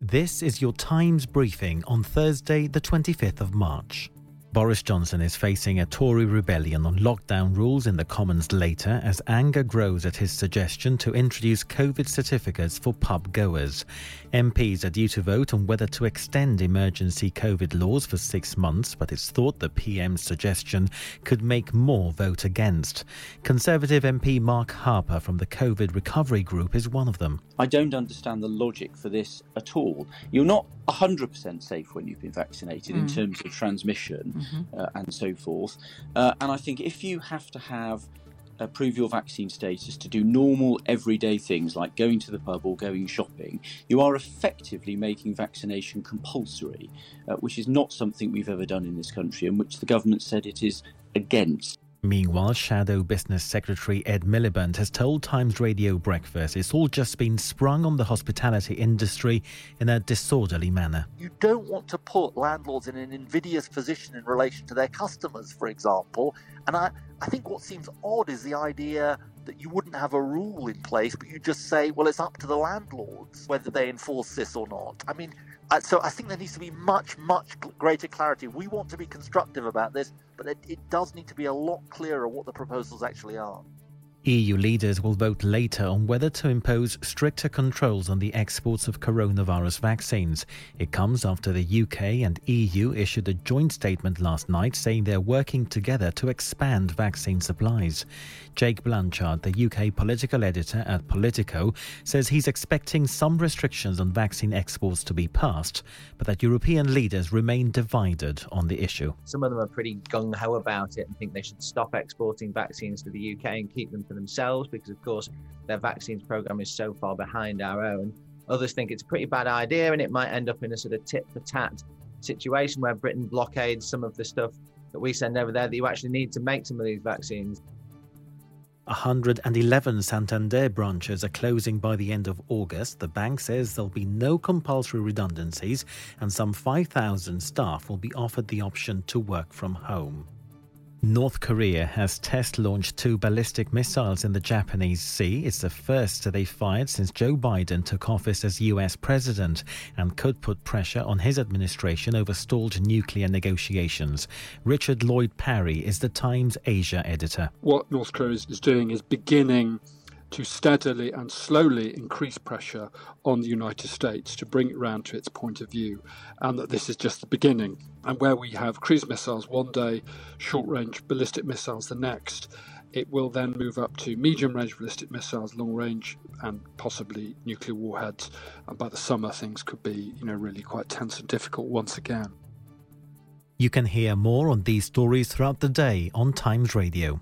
This is your Times briefing on Thursday, the 25th of March. Boris Johnson is facing a Tory rebellion on lockdown rules in the Commons later as anger grows at his suggestion to introduce COVID certificates for pub goers. MPs are due to vote on whether to extend emergency COVID laws for six months, but it's thought the PM's suggestion could make more vote against. Conservative MP Mark Harper from the COVID Recovery Group is one of them. I don't understand the logic for this at all. You're not 100% safe when you've been vaccinated mm. in terms of transmission mm-hmm. uh, and so forth. Uh, and I think if you have to have uh, prove your vaccine status to do normal everyday things like going to the pub or going shopping, you are effectively making vaccination compulsory, uh, which is not something we've ever done in this country and which the government said it is against. Meanwhile, Shadow Business Secretary Ed Miliband has told Times Radio Breakfast it's all just been sprung on the hospitality industry in a disorderly manner. You don't want to put landlords in an invidious position in relation to their customers, for example. And I, I think what seems odd is the idea that you wouldn't have a rule in place, but you just say, well, it's up to the landlords whether they enforce this or not. I mean, uh, so I think there needs to be much, much greater clarity. We want to be constructive about this, but it, it does need to be a lot clearer what the proposals actually are. EU leaders will vote later on whether to impose stricter controls on the exports of coronavirus vaccines. It comes after the UK and EU issued a joint statement last night saying they're working together to expand vaccine supplies. Jack Blanchard, the UK political editor at Politico, says he's expecting some restrictions on vaccine exports to be passed, but that European leaders remain divided on the issue. Some of them are pretty gung ho about it and think they should stop exporting vaccines to the UK and keep them for themselves because, of course, their vaccines program is so far behind our own. Others think it's a pretty bad idea and it might end up in a sort of tit for tat situation where Britain blockades some of the stuff that we send over there that you actually need to make some of these vaccines. 111 Santander branches are closing by the end of August. The bank says there'll be no compulsory redundancies and some 5,000 staff will be offered the option to work from home. North Korea has test launched two ballistic missiles in the Japanese Sea. It's the first they've fired since Joe Biden took office as US president and could put pressure on his administration over stalled nuclear negotiations. Richard Lloyd Parry is the Times Asia editor. What North Korea is doing is beginning to steadily and slowly increase pressure on the United States to bring it round to its point of view, and that this is just the beginning. And where we have cruise missiles one day, short range ballistic missiles the next, it will then move up to medium range ballistic missiles, long range, and possibly nuclear warheads. And by the summer, things could be, you know, really quite tense and difficult once again. You can hear more on these stories throughout the day on Times Radio.